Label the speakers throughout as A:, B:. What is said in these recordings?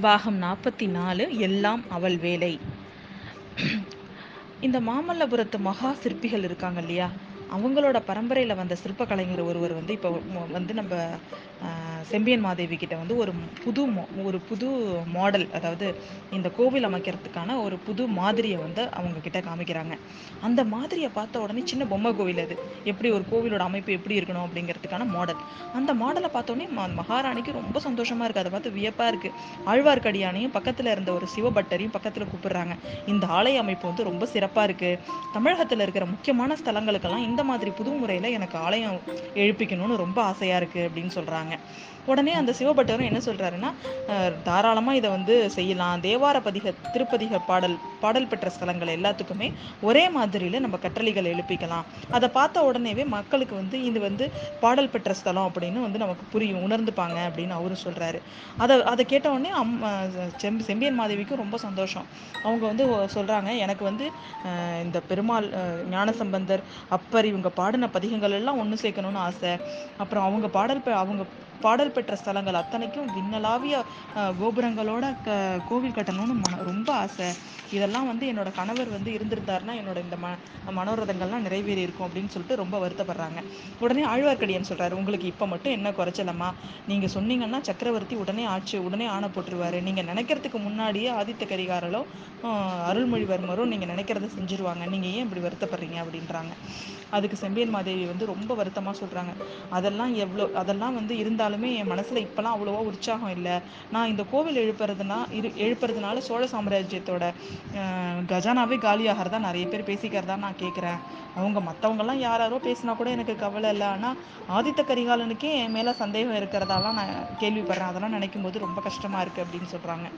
A: பாகம் நாற்பத்தி நாலு எல்லாம் அவள் வேலை. இந்த மாமல்லபுரத்து மகா சிற்பிகள் இருக்காங்க இல்லையா? அவங்களோட பரம்பரையில் வந்த சிற்ப கலைஞர் ஒருவர் வந்து இப்போ வந்து நம்ம செம்பியன் மாதேவி கிட்ட வந்து ஒரு புது ஒரு புது மாடல் அதாவது இந்த கோவில் அமைக்கிறதுக்கான ஒரு புது மாதிரியை வந்து அவங்க கிட்ட காமிக்கிறாங்க. அந்த மாதிரியை பார்த்த உடனே சின்ன பொம்மை கோவில் அது. எப்படி ஒரு கோவிலோட அமைப்பு எப்படி இருக்கணும் அப்படிங்கிறதுக்கான மாடல் அந்த மாடலை பார்த்தோன்னே ம மகாராணிக்கு ரொம்ப சந்தோஷமா இருக்கு. அதை பார்த்து வியப்பா இருக்கு. ஆழ்வார்க்கடியானையும் பக்கத்துல இருந்த ஒரு சிவபட்டரையும் பக்கத்துல கூப்பிடுறாங்க. இந்த ஆலய அமைப்பு வந்து ரொம்ப சிறப்பா இருக்கு. தமிழகத்துல இருக்கிற முக்கியமான ஸ்தலங்களுக்கெல்லாம் இந்த மாதிரி புது முறையில் எனக்கு ஆலயம் எழுப்பிக்கணும்னு ரொம்ப ஆசையா இருக்கு அப்படின்னு சொல்றாங்க. உடனே அந்த சிவபட்டரும் என்ன சொல்கிறாருன்னா தாராளமாக இதை வந்து செய்யலாம். தேவார பதிக திருப்பதிக பாடல் பாடல் பெற்ற ஸ்தலங்கள் எல்லாத்துக்குமே ஒரே மாதிரியில நம்ம கட்டளைகள் எழுப்பிக்கலாம். அதை பார்த்த உடனேவே மக்களுக்கு வந்து இது வந்து பாடல் பெற்ற ஸ்தலம் அப்படின்னு வந்து நமக்கு புரியும் உணர்ந்துப்பாங்க அப்படின்னு அவரும் சொல்கிறாரு அதை அதை கேட்ட உடனே அம் செம் செம்பியன் மாதேவிக்கும் ரொம்ப சந்தோஷம். அவங்க வந்து சொல்கிறாங்க எனக்கு வந்து இந்த பெருமாள் ஞானசம்பந்தர் அப்பர் இவங்க பாடின பதிகங்கள் எல்லாம் ஒன்று சேர்க்கணும்னு ஆசை. அப்புறம் அவங்க பாடல் அவங்க பாடல் பெற்ற ஸ்தலங்கள். அத்தனைக்கும் விண்ணலாவிய கோபுரங்களோட க கோவில் கட்டணும்னு மன ரொம்ப ஆசை. இதெல்லாம் வந்து என்னோட கணவர் வந்து இருந்திருந்தாருன்னா என்னோட இந்த ம மனோரதங்கள்லாம் நிறைவேறி இருக்கும் அப்படின்னு சொல்லிட்டு ரொம்ப வருத்தப்படுறாங்க. உடனே ஆழ்வார்க்கடியான் சொல்கிறாரு உங்களுக்கு இப்போ மட்டும் என்ன குறைச்சலம்மா? நீங்கள் சொன்னீங்கன்னா சக்கரவர்த்தி உடனே ஆட்சி உடனே ஆணை போட்டுருவாரு. நீங்கள் நினைக்கிறதுக்கு முன்னாடியே ஆதித்த கரிகாரரோ அருள்மொழிவர்மரும் நீங்கள் நினைக்கிறத செஞ்சிருவாங்க. நீங்கள் ஏன் இப்படி வருத்தப்படுறீங்க? அப்படின்றாங்க. அதுக்கு செம்பியன் மாதேவி வந்து ரொம்ப வருத்தமாக சொல்கிறாங்க அதெல்லாம் எவ்வளோ அதெல்லாம் வந்து இருந்தாலுமே என் மனசில் இப்போல்லாம் அவ்வளோவா உற்சாகம் இல்லை. நான் இந்த கோவில் எழுப்புறதுனா இரு எழுப்புறதுனால சோழ சாம்ராஜ்யத்தோட கஜானாவே காலியாகிறதா நிறைய பேர் பேசிக்கிறதா நான் கேட்குறேன் அவங்க மற்றவங்கெல்லாம் யார் யாரோ பேசினா கூட எனக்கு கவலை இல்லை. ஆனால் ஆதித்த கரிகாலனுக்கே என் மேலே சந்தேகம் இருக்கிறதாலாம் நான் கேள்விப்படுறேன். அதெல்லாம் நினைக்கும் போது ரொம்ப கஷ்டமாக இருக்குது அப்படின்னு சொல்கிறாங்க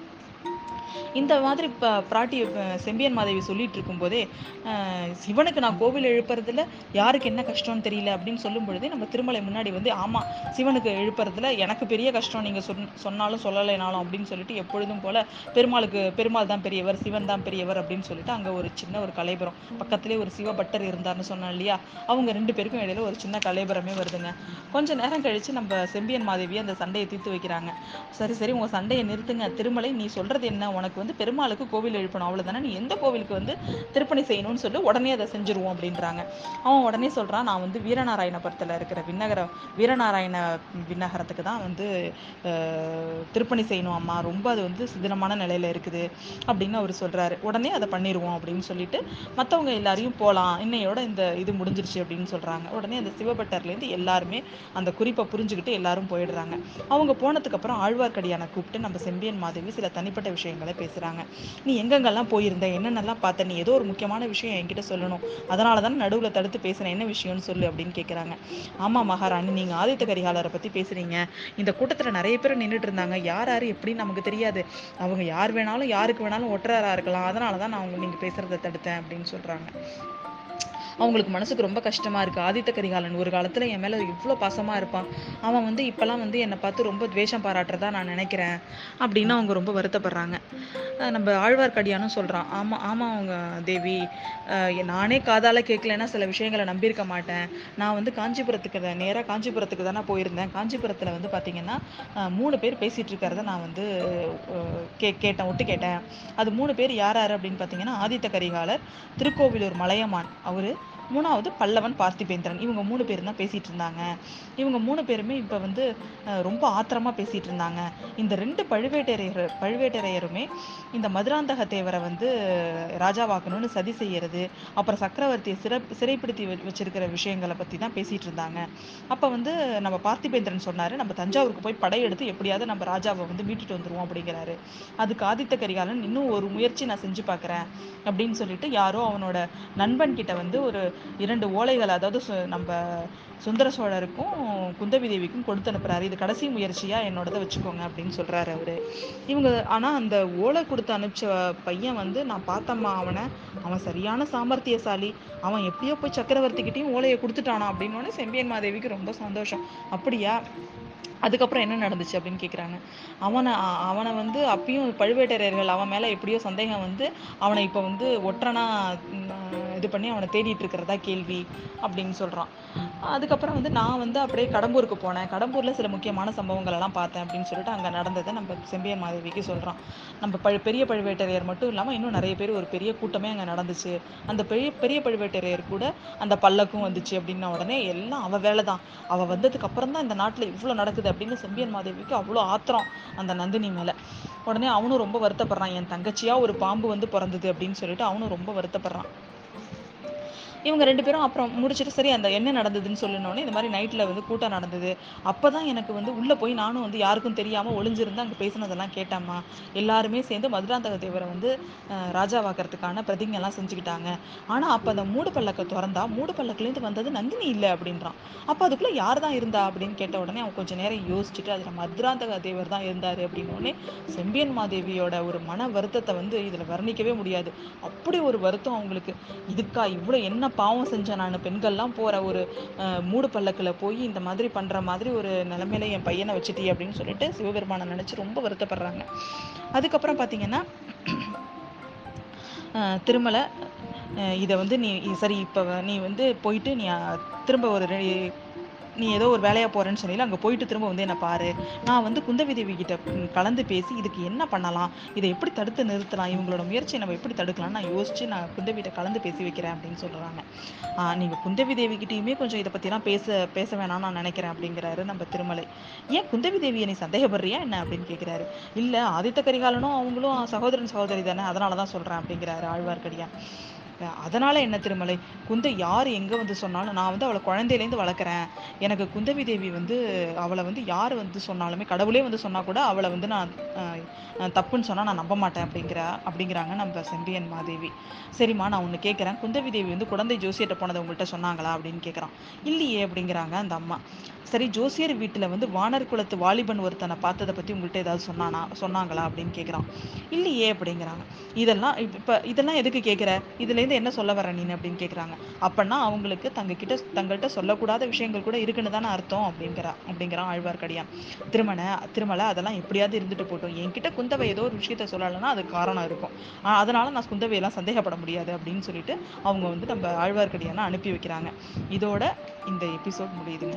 A: இந்த மாதிரி ப பிராட்டி செம்பியன் மாதேவி சொல்லிட்டு இருக்கும்போதே சிவனுக்கு நான் கோவில் எழுப்புறதுல யாருக்கு என்ன கஷ்டம்னு தெரியல அப்படின்னு சொல்லும் பொழுதே நம்ம திருமலை முன்னாடி வந்து ஆமா சிவனுக்கு எழுப்புறதுல எனக்கு பெரிய கஷ்டம் நீங்க சொன் சொன்னாலும் சொல்லலைனாலும் அப்படின்னு சொல்லிட்டு எப்பொழுதும் போல பெருமாளுக்கு பெருமாள் தான் பெரியவர் சிவன் தான் பெரியவர் அப்படின்னு சொல்லிட்டு அங்க ஒரு சின்ன ஒரு கலைபுரம் பக்கத்திலே ஒரு சிவபட்டர் இருந்தார்னு சொன்னேன் இல்லையா? அவங்க ரெண்டு பேருக்கும் இடையில ஒரு சின்ன கலைபுரமே வருதுங்க. கொஞ்ச நேரம் கழிச்சு நம்ம செம்பியன் மாதேவி அந்த சண்டையை தீர்த்து வைக்கிறாங்க. சரி சரி உங்க சண்டையை நிறுத்துங்க. திருமலை நீ சொல்றது என்ன? உனக்கு வந்து பெருமாளுக்கு கோவில் எழுப்பணும். அவ்வளோதானே நீ எந்த கோவிலுக்கு வந்து திருப்பணி செய்யணும்னு சொல்லி உடனே அதை செஞ்சுருவோம் அப்படின்றாங்க. அவன் உடனே சொல்கிறான் நான் வந்து வீரநாராயணபுரத்தில் இருக்கிற விண்ணகர வீரநாராயண விண்ணகரத்துக்கு தான் வந்து திருப்பணி செய்யணும் அம்மா. ரொம்ப அது வந்து சிதிலமான நிலையில் இருக்குது அப்படின்னு அவர் சொல்கிறாரு உடனே அதை பண்ணிடுவோம் அப்படின்னு சொல்லிட்டு மற்றவங்க எல்லாரையும் போகலாம் இன்னையோட இந்த இது முடிஞ்சிருச்சு அப்படின்னு சொல்கிறாங்க உடனே அந்த சிவபட்டர்லேருந்து எல்லாருமே அந்த குறிப்பை புரிஞ்சுக்கிட்டு எல்லாரும் போயிடுறாங்க. அவங்க போனதுக்கப்புறம் ஆழ்வார்க்கடியான கூப்பிட்டு நம்ம செம்பியன் மாதேவி சில தனிப்பட்ட விஷயங்கள் பேசுறாங்க நீ எங்கெங்கெல்லாம் போயிருந்த என்னென்னலாம் பார்த்த நீ ஏதோ ஒரு முக்கியமான விஷயம் என்கிட்ட சொல்லணும். அதனால தான் நடுவில் தடுத்து பேசுனேன் என்ன விஷயம்னு சொல்லு அப்படின்னு கேட்குறாங்க ஆமா மகாராணி நீங்க ஆதித்த கரிகாலரை பற்றி பேசுறீங்க. இந்த கூட்டத்தில் நிறைய பேர் நின்றுட்டு இருந்தாங்க. யார் யாரு எப்படின்னு நமக்கு தெரியாது. அவங்க யார் வேணாலும் யாருக்கு வேணாலும் ஒற்றராக இருக்கலாம். அதனால தான் நான் அவங்க நீங்க பேசுறதை தடுத்தேன் அப்படின்னு சொல்கிறாங்க அவங்களுக்கு மனசுக்கு ரொம்ப கஷ்டமாக இருக்குது ஆதித்த கரிகாலன் ஒரு காலத்தில் என் மேலே இவ்வளோ பாசமாக இருப்பான். அவன் வந்து இப்போல்லாம் வந்து என்னை பார்த்து ரொம்ப துவேஷம் பாராட்டுறதா நான் நினைக்கிறேன் அப்படின்னு அவங்க ரொம்ப வருத்தப்படுறாங்க. நம்ம ஆழ்வார்க்கடியானும் சொல்கிறான் ஆமாம் ஆமாம் அவங்க தேவி. நானே காதால் கேட்கலன்னா சில விஷயங்களை நம்பியிருக்க மாட்டேன். நான் வந்து காஞ்சிபுரத்துக்கு தான் காஞ்சிபுரத்துக்கு தானே போயிருந்தேன். காஞ்சிபுரத்தில் வந்து பார்த்திங்கன்னா மூணு பேர் பேசிகிட்டு இருக்கிறத நான் வந்து கே கேட்டேன் ஒட்டு கேட்டேன். அது மூணு பேர் யார் யார் அப்படின்னு பார்த்தீங்கன்னா ஆதித்த கரிகாலர் திருக்கோவிலூர் மலையமான் அவர். மூணாவது பல்லவன் பார்த்திபேந்திரன். இவங்க மூணு பேரும் தான் பேசிட்டு இருந்தாங்க. இவங்க மூணு பேருமே இப்போ வந்து ரொம்ப ஆத்திரமா பேசிட்டு இருந்தாங்க. இந்த ரெண்டு பழுவேட்டரையர் பழுவேட்டரையருமே இந்த மதுராந்தக தேவரை வந்து ராஜாவாக்கணும்னு சதி செய்யறது அப்புறம் சக்கரவர்த்தியை சிறை சிறைப்படுத்தி வச்சிருக்கிற விஷயங்களை பத்தி தான் பேசிட்டு இருந்தாங்க. அப்ப வந்து நம்ம பார்த்திபேந்திரன் சொன்னாரு நம்ம தஞ்சாவூருக்கு போய் படையெடுத்து எப்படியாவது நம்ம ராஜாவை வந்து மீட்டுட்டு வந்துருவோம் அப்படிங்கிறாரு. அதுக்கு ஆதித்த கரிகாலன் இன்னும் ஒரு முயற்சி நான் செஞ்சு பார்க்குறேன் அப்படின்னு சொல்லிட்டு யாரோ அவனோட நண்பன் கிட்ட வந்து ஒரு இரண்டு ஓலைகள் அதாவது சு- நம்ம சுந்தர சோழருக்கும் குந்தவி தேவிக்கும் கொடுத்து அனுப்புறாரு. இது கடைசி முயற்சியா என்னோடதை வச்சுக்கோங்க அப்படின்னு சொல்றாரு அவரு. இவங்க ஆனா அந்த ஓலை கொடுத்து அனுப்பிச்ச பையன் வந்து நான் பார்த்தம்மா அவனை. அவன் சரியான சாமர்த்தியசாலி. அவன் எப்படியோ போய் சக்கரவர்த்திக்கிட்டையும் ஓலையை கொடுத்துட்டானா? அப்படின்னு செம்பியன் மாதேவிக்கு ரொம்ப சந்தோஷம். அப்படியா? அதுக்கப்புறம் என்ன நடந்துச்சு? அப்படின்னு கேட்குறாங்க அவனை அவனை வந்து அப்பயும் பழுவேட்டரையர்கள் அவன் மேலே எப்படியோ சந்தேகம் வந்து அவனை இப்போ வந்து ஒற்றனா இது பண்ணி அவனை தேடிட்டு இருக்கிறதா கேள்வி அப்படின்னு சொல்கிறான் அதுக்கப்புறம் வந்து நான் வந்து அப்படியே கடம்பூருக்கு போனேன். கடம்பூரில் சில முக்கியமான சம்பவங்கள் எல்லாம் பார்த்தேன் அப்படின்னு சொல்லிட்டு அங்கே நடந்ததை நம்ம செம்பியன் மாதவிக்கு சொல்கிறான் நம்ம பழு பெரிய பழுவேட்டரையர் மட்டும் இல்லாமல் இன்னும் நிறைய பேர் ஒரு பெரிய கூட்டமே அங்கே நடந்துச்சு. அந்த பெரிய பெரிய பழுவேட்டரையர் கூட அந்த பல்லக்கும் வந்துச்சு அப்படின்ன உடனே எல்லாம் அவள் வேலை தான் அவள் வந்ததுக்கு அப்புறம் தான் இந்த நாட்டில் இவ்வளோ நடக்குது அப்படின்னு செம்பியன் மாதேவிக்கு அவ்வளோ ஆத்திரம் அந்த நந்தினி மேலே. உடனே அவனும் ரொம்ப வருத்தப்படுறான். என் தங்கச்சியாக ஒரு பாம்பு வந்து பிறந்தது அப்படின்னு சொல்லிட்டு அவனும் ரொம்ப வருத்தப்படுறான். இவங்க ரெண்டு பேரும் அப்புறம் முடிச்சுட்டு சரி அந்த என்ன நடந்ததுன்னு சொல்லணுன்னே இந்த மாதிரி நைட்டில் வந்து கூட்டம் நடந்தது. அப்போ தான் எனக்கு வந்து உள்ளே போய் நானும் வந்து யாருக்கும் தெரியாமல் ஒளிஞ்சிருந்து அங்கே பேசினதெல்லாம் கேட்டேம்மா. எல்லாருமே சேர்ந்து மதுராந்தக தேவரை வந்து அஹ், ராஜாவாக்கிறதுக்கான பிரதிங்கெல்லாம் செஞ்சுக்கிட்டாங்க. ஆனால் அப்போ அந்த மூடு பல்லக்கை திறந்தா மூடு பல்லக்குலேருந்து வந்தது நந்தினி இல்லை அப்படின்றான். அப்போ அதுக்குள்ளே யார் தான் இருந்தா அப்படின்னு கேட்ட உடனே அவன் கொஞ்சம் நேரம் யோசிச்சுட்டு அதில் மதுராந்தக தேவர் தான் இருந்தார் அப்படின்னு உடனே செம்பியன் மாதேவியோட ஒரு மன வருத்தத்தை வந்து இதில் வர்ணிக்கவே முடியாது. அப்படி ஒரு வருத்தம் அவங்களுக்கு. இதுக்கா இவ்வளோ என்ன பாவம் செஞ்சேன் நான். பெண்கள்லாம் போகிற ஒரு அஹ், மூடு பல்லக்கில் போய் இந்த மாதிரி பண்ணுற மாதிரி ஒரு நிலைமையில என் பையனை வச்சுட்டி அப்படின்னு சொல்லிட்டு சிவபெருமானை நினச்சி ரொம்ப வருத்தப்படுறாங்க. அதுக்கப்புறம் பார்த்தீங்கன்னா திருமலை இதை வந்து நீ சரி இப்போ நீ வந்து போயிட்டு நீ திரும்ப ஒரு நீ ஏதோ ஒரு வேலையாக போகிறேன்னு சொல்லி அங்கே போயிட்டு திரும்ப வந்து என்னை பாரு. நான் வந்து குந்தவி தேவி கிட்ட கலந்து பேசி இதுக்கு என்ன பண்ணலாம்? இதை எப்படி தடுத்து நிறுத்தலாம்? இவங்களோட முயற்சியை நம்ம எப்படி தடுக்கலாம் நான் யோசிச்சு நான் குந்தவிட்ட கலந்து பேசி வைக்கிறேன் அப்படின்னு சொல்கிறாங்க நீங்கள் குந்தவி தேவி கொஞ்சம் இதை பற்றிலாம் பேச பேச வேணாம்னு நான் நினைக்கிறேன் அப்படிங்கிறாரு நம்ம திருமலை. ஏன் குந்தவி தேவியை நீ சந்தேகப்படுறியா என்ன அப்படின்னு கேட்குறாரு இல்லை ஆதித்த கரிகாலனும் அவங்களும் சகோதரன் சகோதரி தானே அதனால தான் சொல்கிறேன் அப்படிங்கிறாரு ஆழ்வார்க்கடியான். அதனால் என்ன திருமலை? குந்தை யார் எங்கே வந்து சொன்னாலும் நான் வந்து அவளை குழந்தையிலேருந்து வளர்க்குறேன். எனக்கு குந்தவி தேவி வந்து அவளை வந்து யார் வந்து சொன்னாலுமே கடவுளே வந்து சொன்னால் கூட அவளை வந்து நான் தப்புன்னு சொன்னால் நான் நம்ப மாட்டேன் அப்படிங்கிற அப்படிங்கிறாங்க நம்ம செம்பியன் மாதேவி. சரிம்மா நான் ஒன்று கேட்குறேன். குந்தவி தேவி வந்து குழந்தை ஜோசியர்கிட்ட போனதை உங்கள்கிட்ட சொன்னாங்களா அப்படின்னு கேட்குறான். இல்லையே அப்படிங்கிறாங்க அந்த அம்மா. சரி ஜோசியர் வீட்டில் வந்து வானர் குலத்து வாலிபன் ஒருத்தனை பார்த்ததை பற்றி உங்கள்கிட்ட ஏதாவது சொன்னானா சொன்னாங்களா அப்படின்னு கேட்குறான். இல்லையே அப்படிங்கிறாங்க. இதெல்லாம் இப்போ இதெல்லாம் எதுக்கு கேட்குற? இதுலேருந்து என்ன சொல்ல வர நீ அப்படின்னு கேட்குறாங்க அப்படின்னா அவங்களுக்கு தங்ககிட்ட தங்கள்கிட்ட சொல்லக்கூடாத விஷயங்கள் கூட இருக்குன்னு தானே அர்த்தம் அப்படிங்கிறா அப்படிங்கிறான் ஆழ்வார்க்கடியான் திருமண திருமலை அதெல்லாம் எப்படியாவது இருந்துட்டு போட்டோம். என்கிட்ட குந்தவை ஏதோ ஒரு விஷயத்த சொல்லலைன்னா அது காரணம் இருக்கும். அதனால நான் குந்தவையெல்லாம் சந்தேகப்பட முடியாது அப்படின்னு சொல்லிட்டு அவங்க வந்து நம்ம ஆழ்வார்க்கடியானை அனுப்பி வைக்கிறாங்க. இதோட இந்த எபிசோட் முடியுதுங்க.